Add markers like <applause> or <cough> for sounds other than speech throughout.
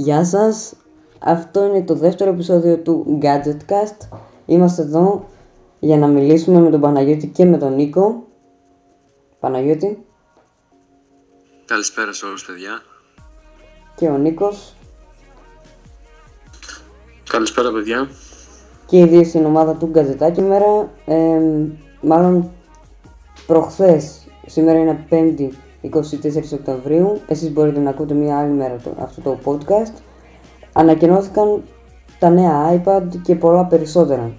Γεια σας, αυτό είναι το δεύτερο επεισόδιο του Gadgetcast. Είμαστε εδώ για να μιλήσουμε με τον Παναγιώτη και με τον Νίκο. Παναγιώτη Καλησπέρα σε όλους παιδιά. και ο Νίκος Καλησπέρα παιδιά. και οι δύο στην ομάδα του Γκαζετάκι μέρα. Ε, μάλλον προχθές, σήμερα είναι 5η 24 Οκτωβρίου, εσείς μπορείτε να ακούτε μια άλλη μέρα το, αυτό το podcast. Ανακοινώθηκαν τα νέα iPad και πολλά περισσότερα.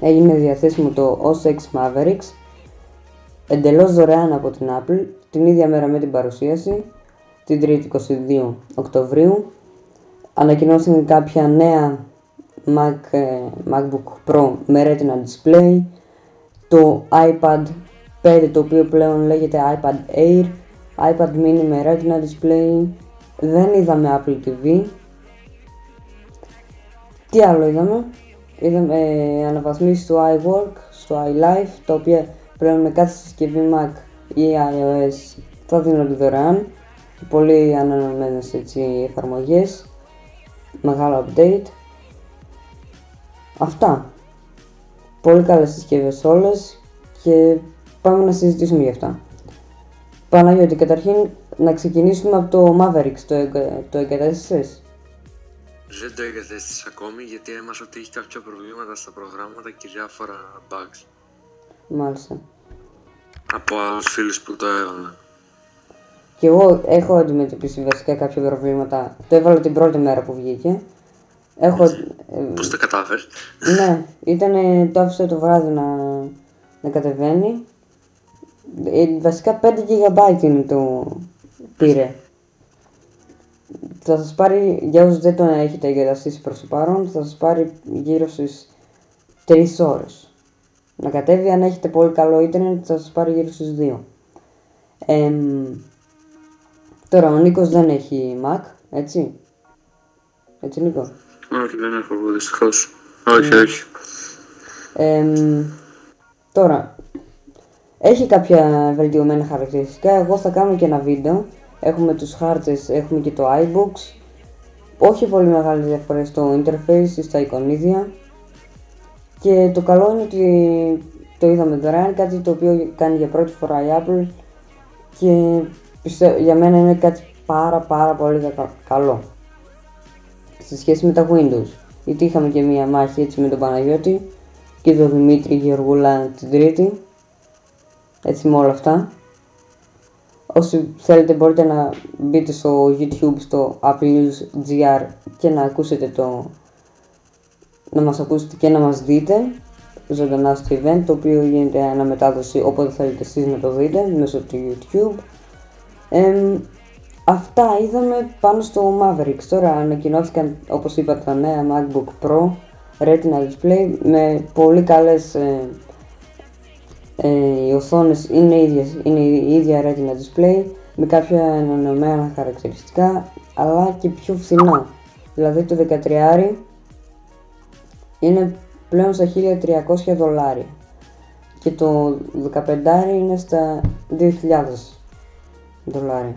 Έγινε διαθέσιμο το OS X Mavericks, εντελώς δωρεάν από την Apple, την ίδια μέρα με την παρουσίαση, την 3η 22 Οκτωβρίου. Ανακοινώθηκαν κάποια νέα Mac, ε, MacBook Pro με Retina Display, το iPad 5 το οποίο πλέον λέγεται iPad Air, iPad mini με Retina Display, δεν είδαμε Apple TV. Τι άλλο είδαμε, είδαμε ε, αναβαθμίσεις στο iWork, στο iLife, τα οποία πλέον με κάθε συσκευή Mac ή iOS θα δίνονται δωρεάν και πολύ ανανεωμένες έτσι εφαρμογές, μεγάλο update. Αυτά. Πολύ καλές συσκευές όλες και πάμε να συζητήσουμε γι' αυτά. Παναγιώτη, καταρχήν να ξεκινήσουμε από το Mavericks, το, εγκα- το εγκατέστησες; Δεν το εγκατέστησα ακόμη γιατί έμαθα ότι έχει κάποια προβλήματα στα προγράμματα και διάφορα bugs Μάλιστα. από άλλους φίλους που το έβαλα. Και εγώ έχω αντιμετωπίσει βασικά κάποια προβλήματα. Το έβαλα την πρώτη μέρα που βγήκε. Έχω... ε, Πώς το κατάφερες; ναι, ήταν, το άφησα το βράδυ να, να κατεβαίνει. Ε, βασικά 5 GB είναι το πήρε. Θα σας πάρει, για όσους δεν το έχετε εγκαταστήσει προς το παρόν, θα σας πάρει γύρω στις 3 ώρες. Να κατέβει, αν έχετε πολύ καλό ίντερνετ, θα σας πάρει γύρω στις 2. Εμ, τώρα, ο Νίκος δεν έχει Mac, έτσι; Έτσι, Νίκο; Όχι, δεν έχω εγώ δυστυχώς. Όχι, όχι. Εμ, τώρα, έχει κάποια βελτιωμένα χαρακτηριστικά. Εγώ θα κάνω και ένα βίντεο. Έχουμε τους χάρτες, έχουμε και το iBooks. Όχι πολύ μεγάλες διαφορές στο interface ή στα εικονίδια. Και το καλό είναι ότι το είδαμε δωρεάν, κάτι το οποίο κάνει για πρώτη φορά η Apple και πιστεύω, για μένα είναι κάτι πάρα πάρα πολύ δεκα- καλό σε σχέση με τα Windows. Γιατί είχαμε και μία μάχη έτσι με τον Παναγιώτη και τον Δημήτρη Γεωργούλα την Τρίτη. Έτσι με όλα αυτά. Όσοι θέλετε μπορείτε να μπείτε στο YouTube στο Apple News GR και να ακούσετε το... να μας ακούσετε και να μας δείτε ζωντανά στο event το οποίο γίνεται αναμετάδοση όποτε θέλετε εσείς να το δείτε μέσω του YouTube. Εμ, αυτά είδαμε πάνω στο Mavericks. Τώρα ανακοινώθηκαν όπως είπα τα νέα MacBook Pro Retina Display με πολύ καλές ε, ε, οι οθόνες είναι, ίδιες, είναι η ίδια Retina Display με κάποια ανανεωμένα χαρακτηριστικά αλλά και πιο φθηνά. Δηλαδή το 13 είναι πλέον στα 1300 δολάρια και το 15 είναι στα 2000 δολάρια.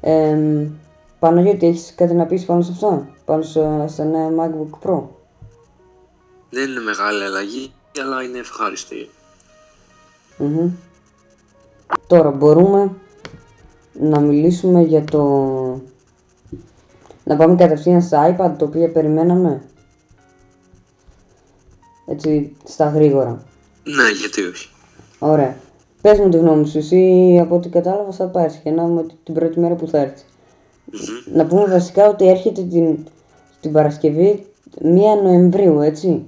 Ε, Παναγιώτη, έχεις κάτι να πεις πάνω σε αυτό, πάνω στο- στα νέα MacBook Pro; Δεν είναι μεγάλη αλλαγή, αλλά είναι ευχάριστη. Μμμ. Τώρα μπορούμε να μιλήσουμε για το... Να πάμε κατευθείαν στα iPad, το οποίο περιμέναμε. Έτσι, στα γρήγορα. Ναι, γιατί όχι. Ωραία. Πες μου τη γνώμη σου, εσύ από ό,τι κατάλαβα θα πάρεις και να δούμε την πρώτη μέρα που θα έρθεις. Μμμ. Να πούμε βασικά ότι έρχεται την, την Παρασκευή 1 Νοεμβρίου, έτσι.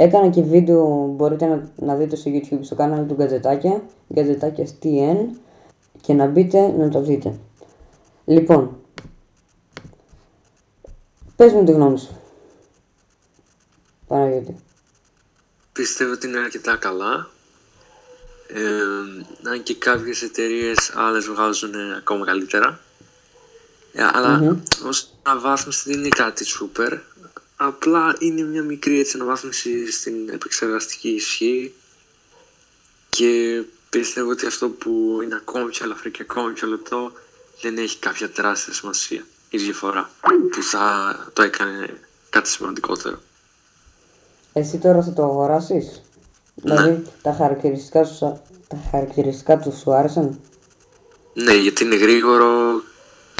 Έκανα και βίντεο, μπορείτε να, να δείτε στο YouTube, στο κανάλι του Γκατζετάκια, Γκατζετάκια TN, και να μπείτε να το δείτε. Λοιπόν, πες μου τη γνώμη σου. Παναγιώτη. Πιστεύω ότι είναι αρκετά καλά. Ε, αν και κάποιες εταιρείες άλλες βγάζουν ακόμα καλύτερα. Ε, αλλά Μμμ. ως αναβάθμιση δεν είναι κάτι σούπερ. Απλά είναι μια μικρή έτσι αναβάθμιση στην επεξεργαστική ισχύ και πιστεύω ότι αυτό που είναι ακόμα πιο ελαφρύ και ακόμα πιο λεπτό δεν έχει κάποια τεράστια σημασία. η διαφορά που θα το έκανε κάτι σημαντικότερο. Εσύ τώρα θα το αγοράσεις; Ναι. Δηλαδή τα χαρακτηριστικά, σου, τα χαρακτηριστικά του σου άρεσαν; Ναι, γιατί είναι γρήγορο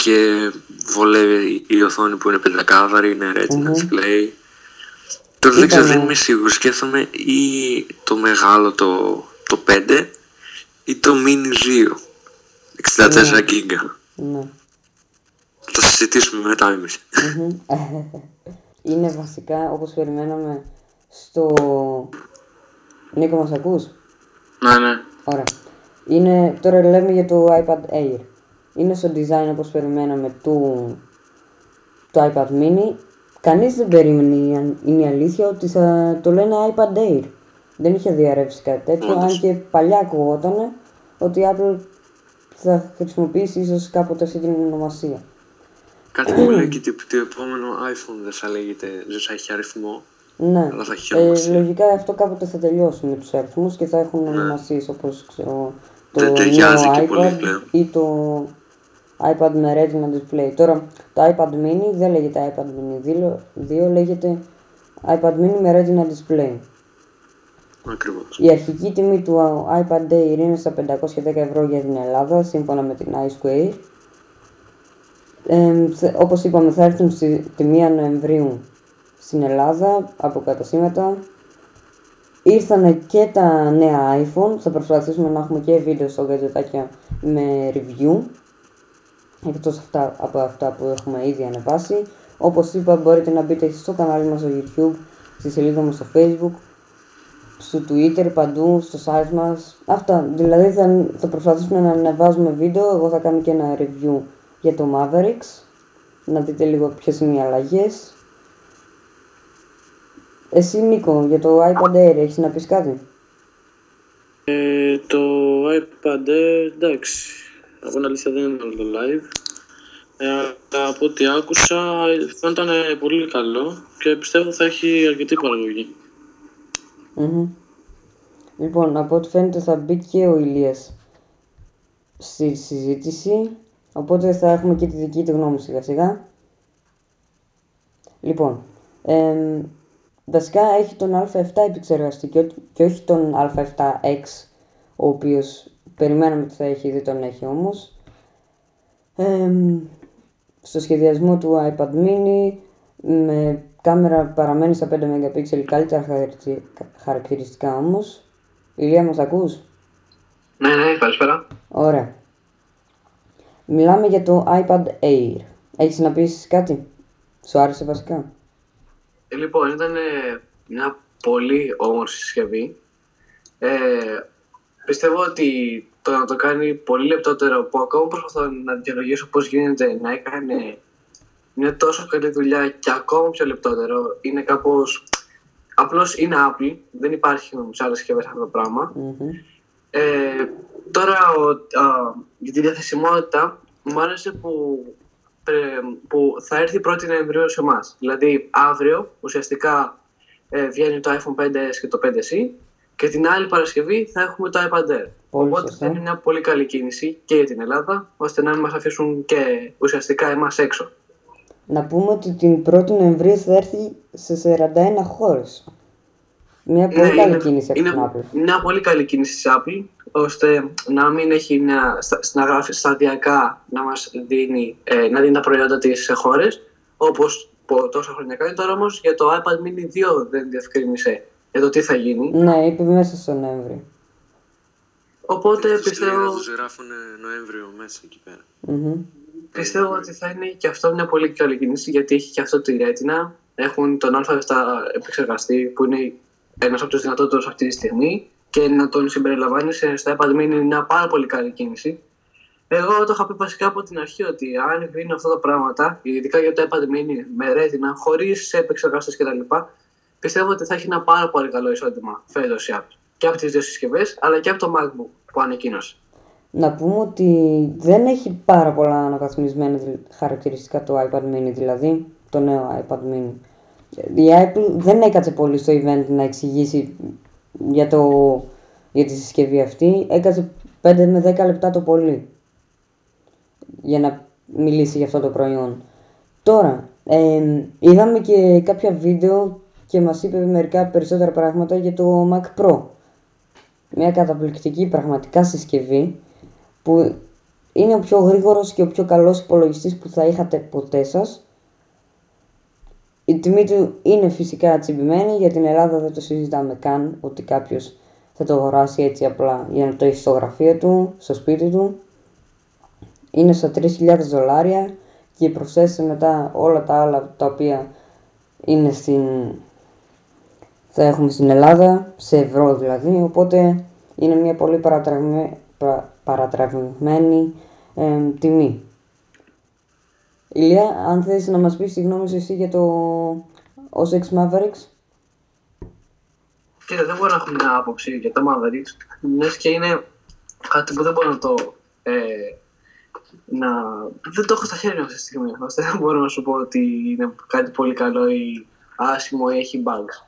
και βολεύει η οθόνη που είναι πεντακάθαρη, είναι retina Μμμ. display. Τώρα δεν ξέρω, Ήταν- δεν είμαι σίγουρος. Σκέφτομαι ή το μεγάλο το, το 5 ή το mini 2. 64 Ναι. γίγκα. Ναι. Θα το συζητήσουμε μετά εμείς. Μμμ. <laughs> είναι βασικά όπως περιμέναμε στο... Νίκο μας ακούς; Ναι, ναι. Ωραία. Είναι, τώρα λέμε για το iPad Air. Είναι στο design όπως περιμέναμε του, του iPad mini. Κανείς δεν περίμενε, η αν- είναι η αλήθεια, ότι θα το λένε iPad Air. Δεν είχε διαρρεύσει κάτι τέτοιο, Όντως. αν και παλιά ακουγόταν ότι η Apple θα χρησιμοποιήσει ίσως κάποτε αυτή την ονομασία. Κάτι που λέει και ότι το επόμενο iPhone δεν θα λέγεται, δεν θα έχει αριθμό. Ναι, Αλλά θα έχει ε, ονομασία. λογικά αυτό κάποτε θα τελειώσει με τους αριθμούς και θα έχουν ονομασίες όπως ξέρω, το Ναι. Δεν ταιριάζει νέο και iPad πολύ πλέον. ή το iPad με Retina Display. Τώρα το iPad mini δεν λέγεται iPad mini 2, 2 λέγεται iPad mini με Retina Display. Ακριβώς. Η αρχική τιμή του iPad Air είναι στα 510 ευρώ για την Ελλάδα, σύμφωνα με την iSquare. Ε, θε- όπως είπαμε θα έρθουν στη, τη 1 Νοεμβρίου στην Ελλάδα από καταστήματα. Ήρθανε και τα νέα iPhone, θα προσπαθήσουμε να έχουμε και βίντεο στο gadgetάκια με review εκτός αυτά, από αυτά που έχουμε ήδη ανεβάσει. Όπως είπα μπορείτε να μπείτε στο κανάλι μας στο YouTube, στη σελίδα μας στο Facebook, στο Twitter, παντού, στο site μας. Αυτά, δηλαδή θα, θα προσπαθήσουμε να ανεβάζουμε βίντεο, εγώ θα κάνω και ένα review για το Mavericks, να δείτε λίγο ποιες είναι οι αλλαγές. Εσύ Νίκο, για το iPad Air έχεις να πεις κάτι; Ε, το iPad Air, εντάξει, από την αλήθεια δεν είναι όλο το live. Ε, αλλά από ό,τι άκουσα φαίνονταν πολύ καλό και πιστεύω θα έχει αρκετή παραγωγή. Μμμ. Λοιπόν, από ό,τι φαίνεται θα μπει και ο Ηλίας στη συζήτηση, οπότε θα έχουμε και τη δική του γνώμη σιγά σιγά. Λοιπόν, εμ, βασικά έχει τον α7 επεξεργαστή και, ό- και όχι τον α7X, ο οποίος περιμέναμε ότι θα έχει, δεν τον έχει όμως. Εμ, στο σχεδιασμό του iPad mini με κάμερα παραμένει στα 5 MP, καλύτερα χαρακτη- χαρακτηριστικά όμως. Ηλία μας ακούς; Ναι, ναι, καλησπέρα. Ωραία. Μιλάμε για το iPad Air. Έχεις να πεις κάτι; Σου άρεσε βασικά; Ε, λοιπόν, ήταν ε, μια πολύ όμορφη συσκευή. Ε, πιστεύω ότι το να το κάνει πολύ λεπτότερο, που ακόμα προσπαθώ να διαλογίσω πώς γίνεται να έκανε μια τόσο καλή δουλειά και ακόμα πιο λεπτότερο, είναι κάπως... Απλώς είναι Apple, δεν υπάρχει σε άλλες συσκευές αυτό το πράγμα. Μμμ. Ε, τώρα, ο, α, για τη διαθεσιμότητα, μου άρεσε που, ε, που θα έρθει 1η Νοεμβρίου σε εμάς. Δηλαδή, αύριο ουσιαστικά ε, βγαίνει το iPhone 5S και το 5C και την άλλη Παρασκευή θα έχουμε το iPad Air. Πολύ Οπότε σωστά. θα είναι μια πολύ καλή κίνηση και για την Ελλάδα, ώστε να μην μας αφήσουν και ουσιαστικά εμάς έξω. Να πούμε ότι την 1η Νοεμβρίου θα έρθει σε 41 χώρες. Μια πολύ καλή κίνηση από Ναι, είναι την Apple. μια πολύ καλή κίνηση της Apple, ώστε να μην έχει μια, στα- να γράφει σταδιακά να μας δίνει, ε, να δίνει τα προϊόντα της σε χώρες, όπως πο- τόσα χρόνια κάνει. Τώρα όμως για το iPad mini 2 δεν διευκρίνησε για το τι θα γίνει. Ναι, είπε μέσα στο Νοέμβρη. Οπότε Τους λέει πιστεύω, να τους γράφουν Νοέμβριο μέσα εκεί πέρα. Μμμ. πιστεύω ότι θα είναι και αυτό μια πολύ καλή κίνηση, γιατί έχει και αυτό τη Retina. Έχουν τον α7 επεξεργαστή που είναι ένας από τους δυνατότερους αυτή τη στιγμή και να τον συμπεριλαμβάνει σε- στο iPad mini είναι μια πάρα πολύ καλή κίνηση. Εγώ το είχα πει βασικά από την αρχή ότι αν γίνουν αυτά τα πράγματα, ειδικά για το iPad mini με Retina, χωρίς επεξεργαστές κτλ., πιστεύω ότι θα έχει ένα πάρα πολύ καλό εισόδημα φέτος η Apple. Και από τις δύο συσκευές, αλλά και από το MacBook που ανακοίνωσε. Να πούμε ότι δεν έχει πάρα πολλά αναβαθμισμένα δηλ- χαρακτηριστικά το iPad mini, δηλαδή το νέο iPad mini. Η Apple δεν έκατσε πολύ στο event να εξηγήσει για, το, για τη συσκευή αυτή. Έκατσε 5 με 10 λεπτά το πολύ για να μιλήσει για αυτό το προϊόν. Τώρα, ε, είδαμε και κάποια βίντεο και μας είπε μερικά περισσότερα πράγματα για το Mac Pro. Μια καταπληκτική πραγματικά συσκευή που είναι ο πιο γρήγορος και ο πιο καλός υπολογιστής που θα είχατε ποτέ σας. Η τιμή του είναι φυσικά τσιμπημένη, για την Ελλάδα δεν το συζητάμε καν ότι κάποιος θα το αγοράσει έτσι απλά για να το έχει στο γραφείο του, στο σπίτι του. Είναι στα 3.000 δολάρια και προσθέσεις μετά όλα τα άλλα τα οποία είναι στην... θα έχουμε στην Ελλάδα, σε ευρώ δηλαδή, οπότε είναι μια πολύ παρατραβημένη ε, τιμή. Ηλία, αν θες να μας πεις τη γνώμη σου εσύ για το OS X Mavericks; Κοίτα, δεν μπορώ να έχω μια άποψη για το Mavericks, μιας και είναι κάτι που δεν μπορώ να το... Ε, να... Δεν το έχω στα χέρια μου αυτή τη στιγμή, ώστε δεν μπορώ να σου πω ότι είναι κάτι πολύ καλό ή άσχημο ή έχει bugs.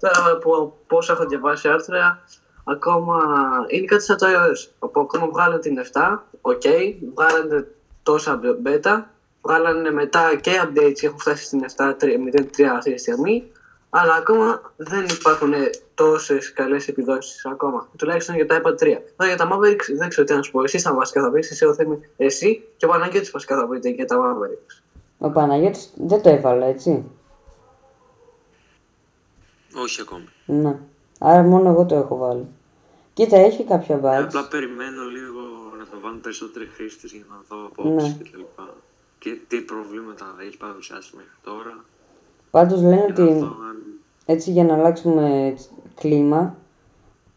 Τώρα από πώς έχω διαβάσει άρθρα, ακόμα είναι κάτι σαν το iOS. Όπου ακόμα βγάλανε την 7, OK, okay, βγάλανε τόσα beta, βγάλανε μετά και updates και έχουν φτάσει στην 7.03 αυτή τη στιγμή, αλλά ακόμα δεν υπάρχουν τόσες καλές επιδόσεις ακόμα. Τουλάχιστον για τα iPad 3. Τώρα για τα Mavericks δεν ξέρω τι να σου πω. Εσύ θα βασικά θα πεις, εσύ, ο Θέμη, εσύ και ο Παναγιώτης βασικά θα πείτε για τα Mavericks. Ο Παναγιώτης δεν το έβαλε, έτσι. Όχι ακόμα. Ναι. Άρα μόνο εγώ το έχω βάλει. Κοίτα, έχει κάποια bugs. Ε, απλά περιμένω λίγο να το βάλουν περισσότεροι χρήστες για να δω απόψει Ναι. και τα λοιπά. Και τι προβλήματα έχει παρουσιάσει μέχρι τώρα. Πάντως λένε Και να ότι δω αν έτσι για να αλλάξουμε κλίμα,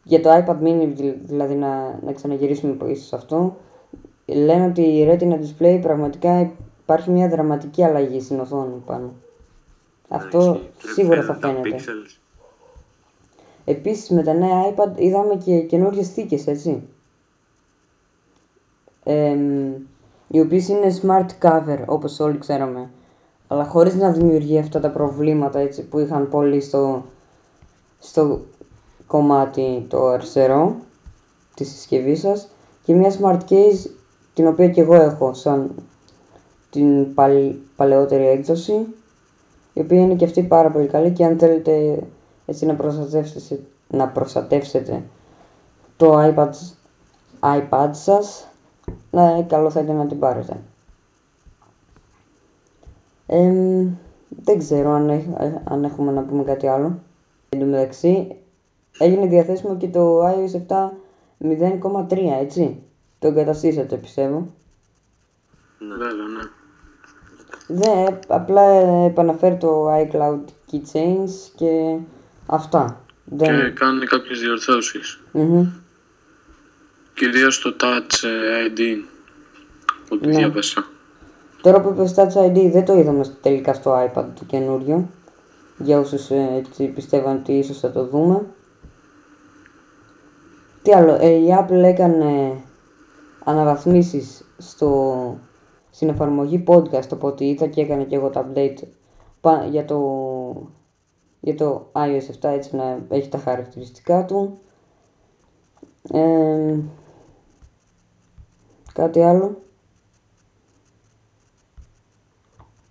για το iPad mini δη- δηλαδή να, να ξαναγυρίσουμε πίσω σε αυτό, λένε ότι η Retina Display πραγματικά υπάρχει μια δραματική αλλαγή στην οθόνη πάνω. Αυτό εντάξει, σίγουρα θα φαίνεται τα φαίνεται. pixels. Επίσης με τα νέα iPad είδαμε και καινούριες θήκες, έτσι. Εμ, οι οποίες είναι smart cover, όπως όλοι ξέραμε. Αλλά χωρίς να δημιουργεί αυτά τα προβλήματα έτσι, που είχαν πολλοί στο, στο κομμάτι το αριστερό της συσκευής σας. Και μια smart case, την οποία και εγώ έχω σαν την παλ- παλαιότερη έκδοση η οποία είναι και αυτή πάρα πολύ καλή και αν θέλετε έτσι να προστατεύσετε, να προστατεύσετε το iPad, iPad σας ναι, καλό θα ήταν να την πάρετε. Εμ, δεν ξέρω αν, έχ- ε, αν έχουμε να πούμε κάτι άλλο. Εν τω μεταξύ έγινε διαθέσιμο και το iOS 7 0,3 έτσι. Το εγκαταστήσατε πιστεύω. Ναι. Βέβαια, ναι. Δεν, απλά επαναφέρει το iCloud Keychains και αυτά. Δεν... Και κάνει κάποιες διορθώσεις. Μμμ. Κυρίως το Touch ε, ID, ό,τι Ναι. διάβασα. Τώρα που είπες Touch ID δεν το είδαμε στο- τελικά στο iPad το καινούριο. Για όσους ε, έτσι πιστεύαν ότι ίσως θα το δούμε. Τι άλλο, ε, η Apple έκανε αναβαθμίσεις στο, στην εφαρμογή podcast, οπότε είδα και έκανε και εγώ το update πα- για το, για το iOS 7 έτσι να έχει τα χαρακτηριστικά του. Ε, κάτι άλλο.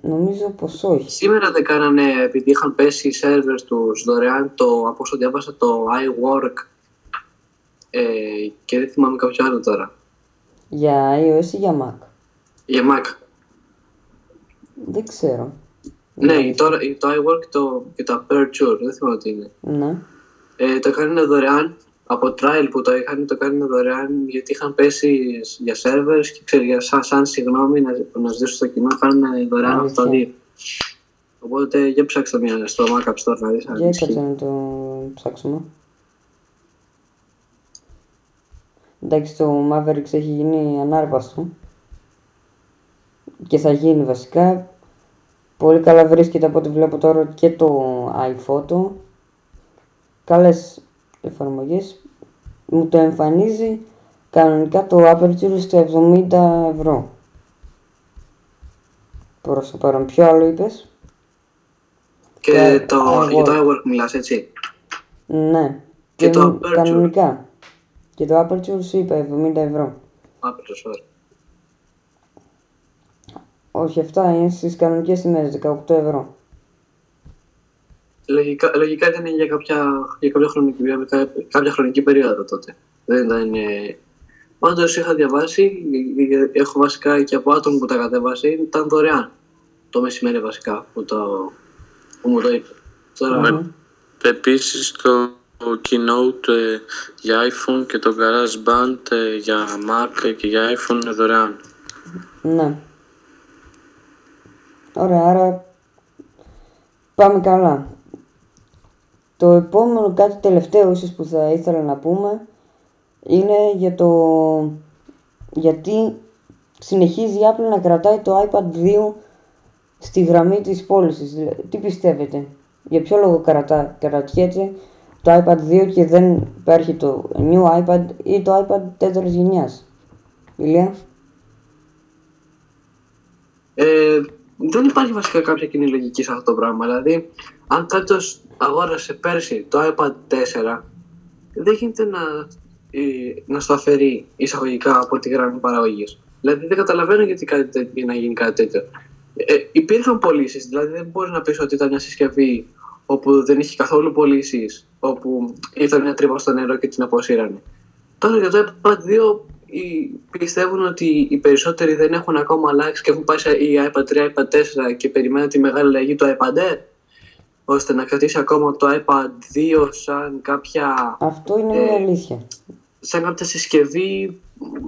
Νομίζω πως όχι. Σήμερα δεν κάνανε, επειδή είχαν πέσει οι servers τους δωρεάν, το, από όσο διάβασα, το iWork ε, και δεν θυμάμαι κάποιο άλλο τώρα. Για iOS ή για Mac; Για Mac. Δεν ξέρω. Ναι, η- τώρα, η- το iWork το, και το Aperture, δεν θυμάμαι τι είναι. Ναι. Ε, το κάνανε δωρεάν, από trial που το είχαν, το κάνανε δωρεάν γιατί είχαν πέσει για servers και ξέρει, για σαν, σαν συγγνώμη να, να ζητήσουν στο κοινό, κάνανε δωρεάν Αλήθεια. αυτό τα δύο. Οπότε για ψάξτε μια στο Mac App Store να δεις αν Για ισχύει. κάτσε να το ψάξουμε. Εντάξει, το Mavericks έχει γίνει ανάρπαστο. Και θα γίνει βασικά. Πολύ καλά βρίσκεται από ό,τι βλέπω τώρα και το iPhoto. Καλές εφαρμογές. Μου το εμφανίζει κανονικά το Aperture στο 70 ευρώ. Προς το παρόν. Ποιο άλλο είπες; Και Το το, για το iWork. iWork μιλάς, έτσι; Ναι. Και το μ- Aperture. Κανονικά. Και το Aperture σου είπα 70 ευρώ. Aperture, sorry. Όχι, αυτά είναι στις κανονικές τιμές, 18 ευρώ. Λογικά, λογικά ήταν για κάποια, για κάποια, χρονική, για κάποια χρονική περίοδο τότε. Δεν ήταν. Ε... Πάντω είχα διαβάσει, έχω βασικά και από άτομο που τα κατέβασε, ήταν δωρεάν. Το μεσημέρι βασικά που, το, που μου το είπε. Τώρα, Ναι. Επίσης το Keynote ε, για iPhone και το GarageBand ε, για Mac και για iPhone είναι δωρεάν. Ναι. Ωραία, άρα πάμε καλά. Το επόμενο κάτι τελευταίο ίσως που θα ήθελα να πούμε είναι για το γιατί συνεχίζει η Apple να κρατάει το iPad 2 στη γραμμή της πώλησης. Δηλαδή, Τι πιστεύετε, για ποιο λόγο κρατά, κρατιέται το iPad 2 και δεν υπάρχει το new iPad ή το iPad τέταρτης γενιάς. Ηλία; Ε, δεν υπάρχει βασικά κάποια κοινή λογική σε αυτό το πράγμα. Δηλαδή, αν κάποιος αγόρασε πέρσι το iPad 4, δεν γίνεται να, ε, να στο αφαιρεί εισαγωγικά από τη γραμμή παραγωγής. Δηλαδή, δεν καταλαβαίνω γιατί κάτι τέτοιο, να γίνει κάτι τέτοιο. Ε, υπήρχαν πωλήσεις, δηλαδή δεν μπορείς να πεις ότι ήταν μια συσκευή όπου δεν είχε καθόλου πωλήσεις, όπου ήταν μια τρύπα στο νερό και την αποσύρανε. Τώρα για το iPad 2 οι- πιστεύουν ότι οι περισσότεροι δεν έχουν ακόμα αλλάξει και έχουν πάει σε η iPad 3, iPad 4 και περιμένουν τη μεγάλη αλλαγή του iPad Air ώστε να κρατήσει ακόμα το iPad 2 σαν κάποια, Αυτό είναι Ε, μια αλήθεια. σαν κάποια συσκευή,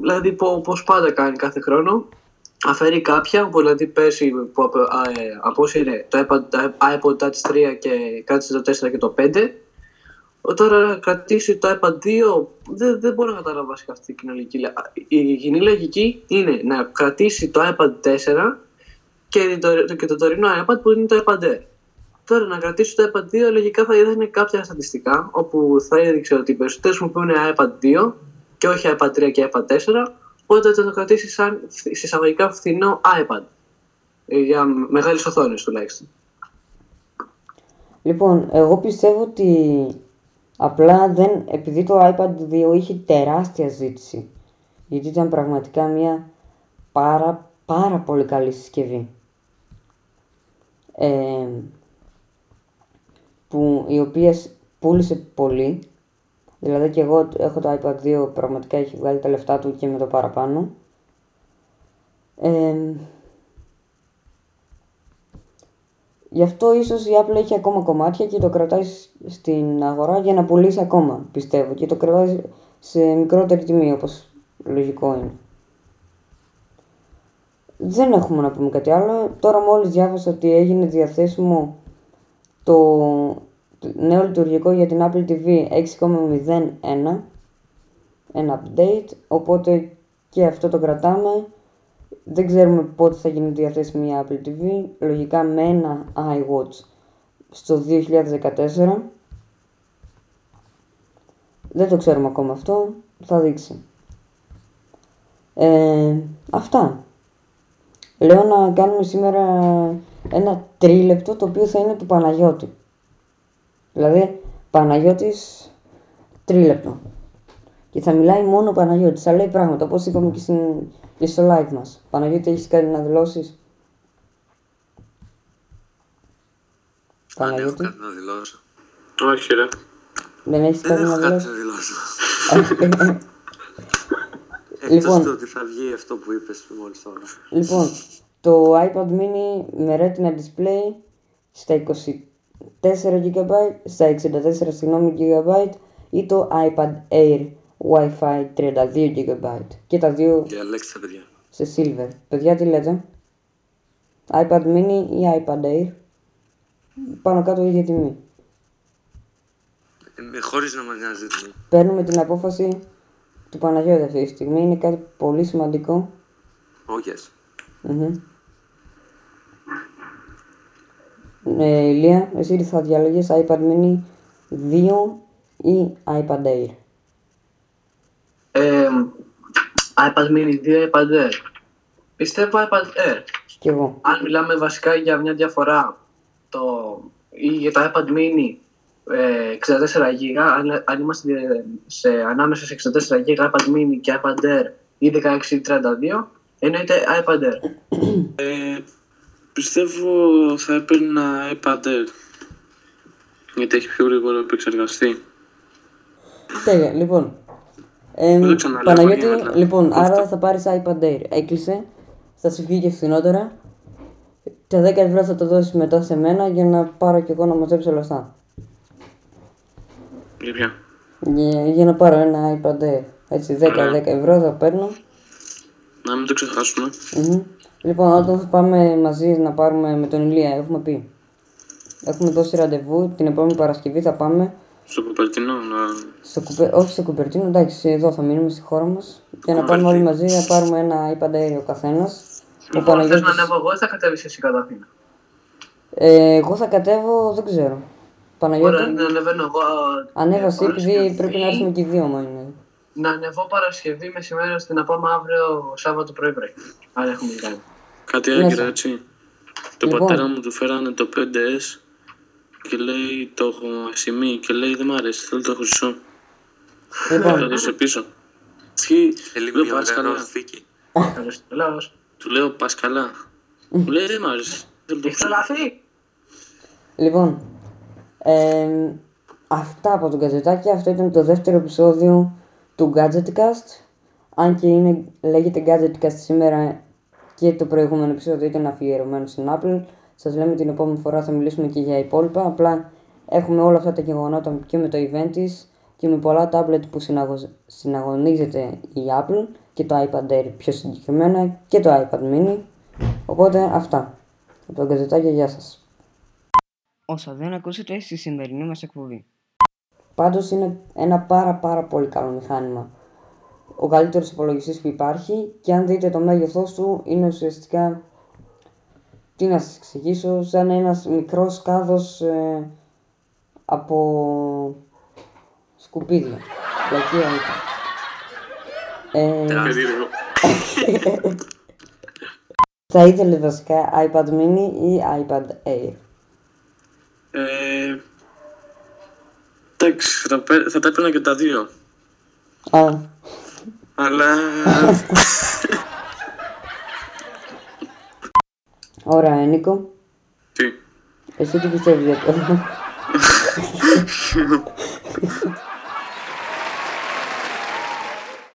δηλαδή πο- όπως πάντα κάνει κάθε χρόνο. Αφαιρεί κάποια, που δηλαδή πέρσι που απο- α, ε, απόσυρε το iPad, το iPod Touch 3 και κράτησε το 4 και το 5. Ο Τώρα να κρατήσει το iPad 2, δεν, δεν μπορώ να καταλάβω βασικά αυτή την κοινωνική. λε- Η κοινή λογική είναι να κρατήσει το iPad 4 και το, και το τωρινό iPad που είναι το iPad Air. Τώρα να κρατήσει το iPad 2 λογικά θα είδανε κάποια στατιστικά όπου θα έδειξε ότι οι περισσότεροι χρησιμοποιούν iPad 2 και όχι iPad 3 και iPad 4 οπότε θα το κρατήσει σαν φθ- συσσαγωγικά φθηνό iPad Ε, για μεγάλες οθόνες τουλάχιστον. Λοιπόν, εγώ πιστεύω ότι απλά δεν, επειδή το iPad 2 είχε τεράστια ζήτηση, γιατί ήταν πραγματικά μια πάρα πάρα πολύ καλή συσκευή. Ε, που η οποία σ- πούλησε πολύ, δηλαδή και εγώ έχω το iPad 2, πραγματικά έχει βγάλει τα λεφτά του και με το παραπάνω. Ε, Γι' αυτό ίσως η Apple έχει ακόμα κομμάτια και το κρατάει σ- στην αγορά για να πουλήσει ακόμα, πιστεύω. Και το κρατάει σε μικρότερη τιμή, όπως λογικό είναι. Δεν έχουμε να πούμε κάτι άλλο. Τώρα μόλις διάβασα ότι έγινε διαθέσιμο το το νέο λειτουργικό για την Apple TV 6.01 ένα update, οπότε και αυτό το κρατάμε. Δεν ξέρουμε πότε θα γίνει διαθέσιμη η Apple TV, λογικά με ένα iWatch στο 2014. Δεν το ξέρουμε ακόμα αυτό, θα δείξει. Ε, αυτά. Λέω να κάνουμε σήμερα ένα τρίλεπτο το οποίο θα είναι του Παναγιώτη. Δηλαδή, Παναγιώτης τρίλεπτο. Και θα μιλάει μόνο ο Παναγιώτης, θα λέει πράγματα, όπως είπαμε και, στην, και στο live μας. Παναγιώτη, έχεις κάτι να δηλώσεις; Αν έχω Παναγιώτη, κάτι να δηλώσω. Όχι ρε. δεν έχεις Δεν κάτι έχω να κάτι δηλώσεις; να δηλώσω. <laughs> Λοιπόν. Εκτός του ότι θα βγει αυτό που είπες μόλις τώρα. Λοιπόν, το iPad mini με Retina display στα 24 GB, στα 64 συγγνώμη, GB ή το iPad Air Wi-Fi 32 GB και τα δύο Και Alexa, παιδιά. σε silver. Παιδιά τι λέτε, iPad mini ή iPad Air, πάνω κάτω η ίδια τιμή. Ε, χωρίς να μας νοιάζει τι. Παίρνουμε την απόφαση του Παναγιώτη αυτή τη στιγμή, είναι κάτι πολύ σημαντικό. Oh yes. Μμμ. Ε, Ηλία, εσύ τι θα διαλέγεις iPad mini 2 ή iPad Air; Ε, iPad mini 2, iPad Air. Πιστεύω iPad Air. Κι εγώ. Αν μιλάμε βασικά για μια διαφορά το, ή για το iPad mini ε, 64 GB, αν, αν είμαστε σε, ανάμεσα σε 64 GB iPad mini και iPad Air ή 16 ή 32, Εννοείται iPad Air. Ε, πιστεύω θα έπαιρνα iPad Air. Γιατί έχει πιο γρήγορο επεξεργαστή. Τέλεια, λοιπόν. Ε, Δεν το ξαναλέω, Παναγιώτη, Παναγιώτη. λοιπόν, Αυτό. άρα θα πάρεις iPad Air. Έκλεισε, θα σου βγει και φθηνότερα. Τα 10 ευρώ θα το δώσεις μετά σε μένα για να πάρω κι εγώ να μαζέψω λεφτά. Για ποια; Για, για να πάρω ένα iPad Air. Έτσι, 10, Ωραία. 10 ευρώ θα παίρνω. Να μην το ξεχάσουμε. Μμμ. Λοιπόν, όταν θα πάμε μαζί να πάρουμε με τον Ηλία, έχουμε πει. Έχουμε δώσει ραντεβού, την επόμενη Παρασκευή θα πάμε Στο Κουπερτινό να... στο κουπε... όχι στο Κουπερτίνο, εντάξει, εδώ θα μείνουμε στη χώρα μας για να πάμε όλοι μαζί να πάρουμε ένα iPad Air ο καθένας. Ο Λοιπόν, θες να Παναγιώτης, ανέβω εγώ ή θα κατέβεις εσύ κατά Αθήνα. ε, εγώ θα κατέβω, δεν ξέρω. Παναγιώτη, Ωραία, να ανεβαίνω εγώ. ανέβασε ε, επειδή Παρασκευή. πρέπει να έρθουμε και οι δύο μόνο. Να ανεβώ Παρασκευή μεσημέρι ώστε να πάμε αύριο Σάββατο πρωί πρωί. Αν έχουμε κάνει. Κάτι Ναι, έγκυρα σα- έτσι. Το Λοιπόν. πατέρα μου του φέρανε το 5S και λέει το έχω σημεί και λέει δεν μ' αρέσει, θέλω το χρυσό. Θα Λοιπόν, το σε πίσω. Τι, Θέλει λέω μια πας ωραία καλά. θήκη. Ευχαριστώ. Λαός. Του λέω πας καλά. Μου λέει δεν μ' αρέσει. θέλω το Έχεις χρυσό». τρελαθεί. λοιπόν, ε, αυτά από το Γκαζετάκι, αυτό ήταν το δεύτερο επεισόδιο του Gadgetcast. Αν και είναι, λέγεται Gadgetcast σήμερα και το προηγούμενο επεισόδιο ήταν αφιερωμένο στην Apple. Σας λέμε την επόμενη φορά θα μιλήσουμε και για υπόλοιπα. Απλά έχουμε όλα αυτά τα γεγονότα και με το event της και με πολλά tablet που συναγω- συναγωνίζεται η Apple και το iPad Air πιο συγκεκριμένα και το iPad mini. Οπότε αυτά. Από το Γκαζετάκι, γεια σας. Όσα δεν ακούσετε στη σημερινή μας εκπομπή. Πάντως είναι ένα πάρα πάρα πολύ καλό μηχάνημα. Ο καλύτερος υπολογιστής που υπάρχει και αν δείτε το μέγεθός του είναι ουσιαστικά τι να σας εξηγήσω, σαν ένας μικρός κάδος ε, από σκουπίδια. Πλακία ήταν. Ε, <laughs> Περίεργο. θα ήθελε βασικά iPad mini ή iPad Air; Ε, Εντάξει, θα, πέ- θα τα έπαιρνα και τα δύο. Α, Αλλά <laughs> ωραία, Νίκο. τι. Εσύ τι πιστεύεις για το...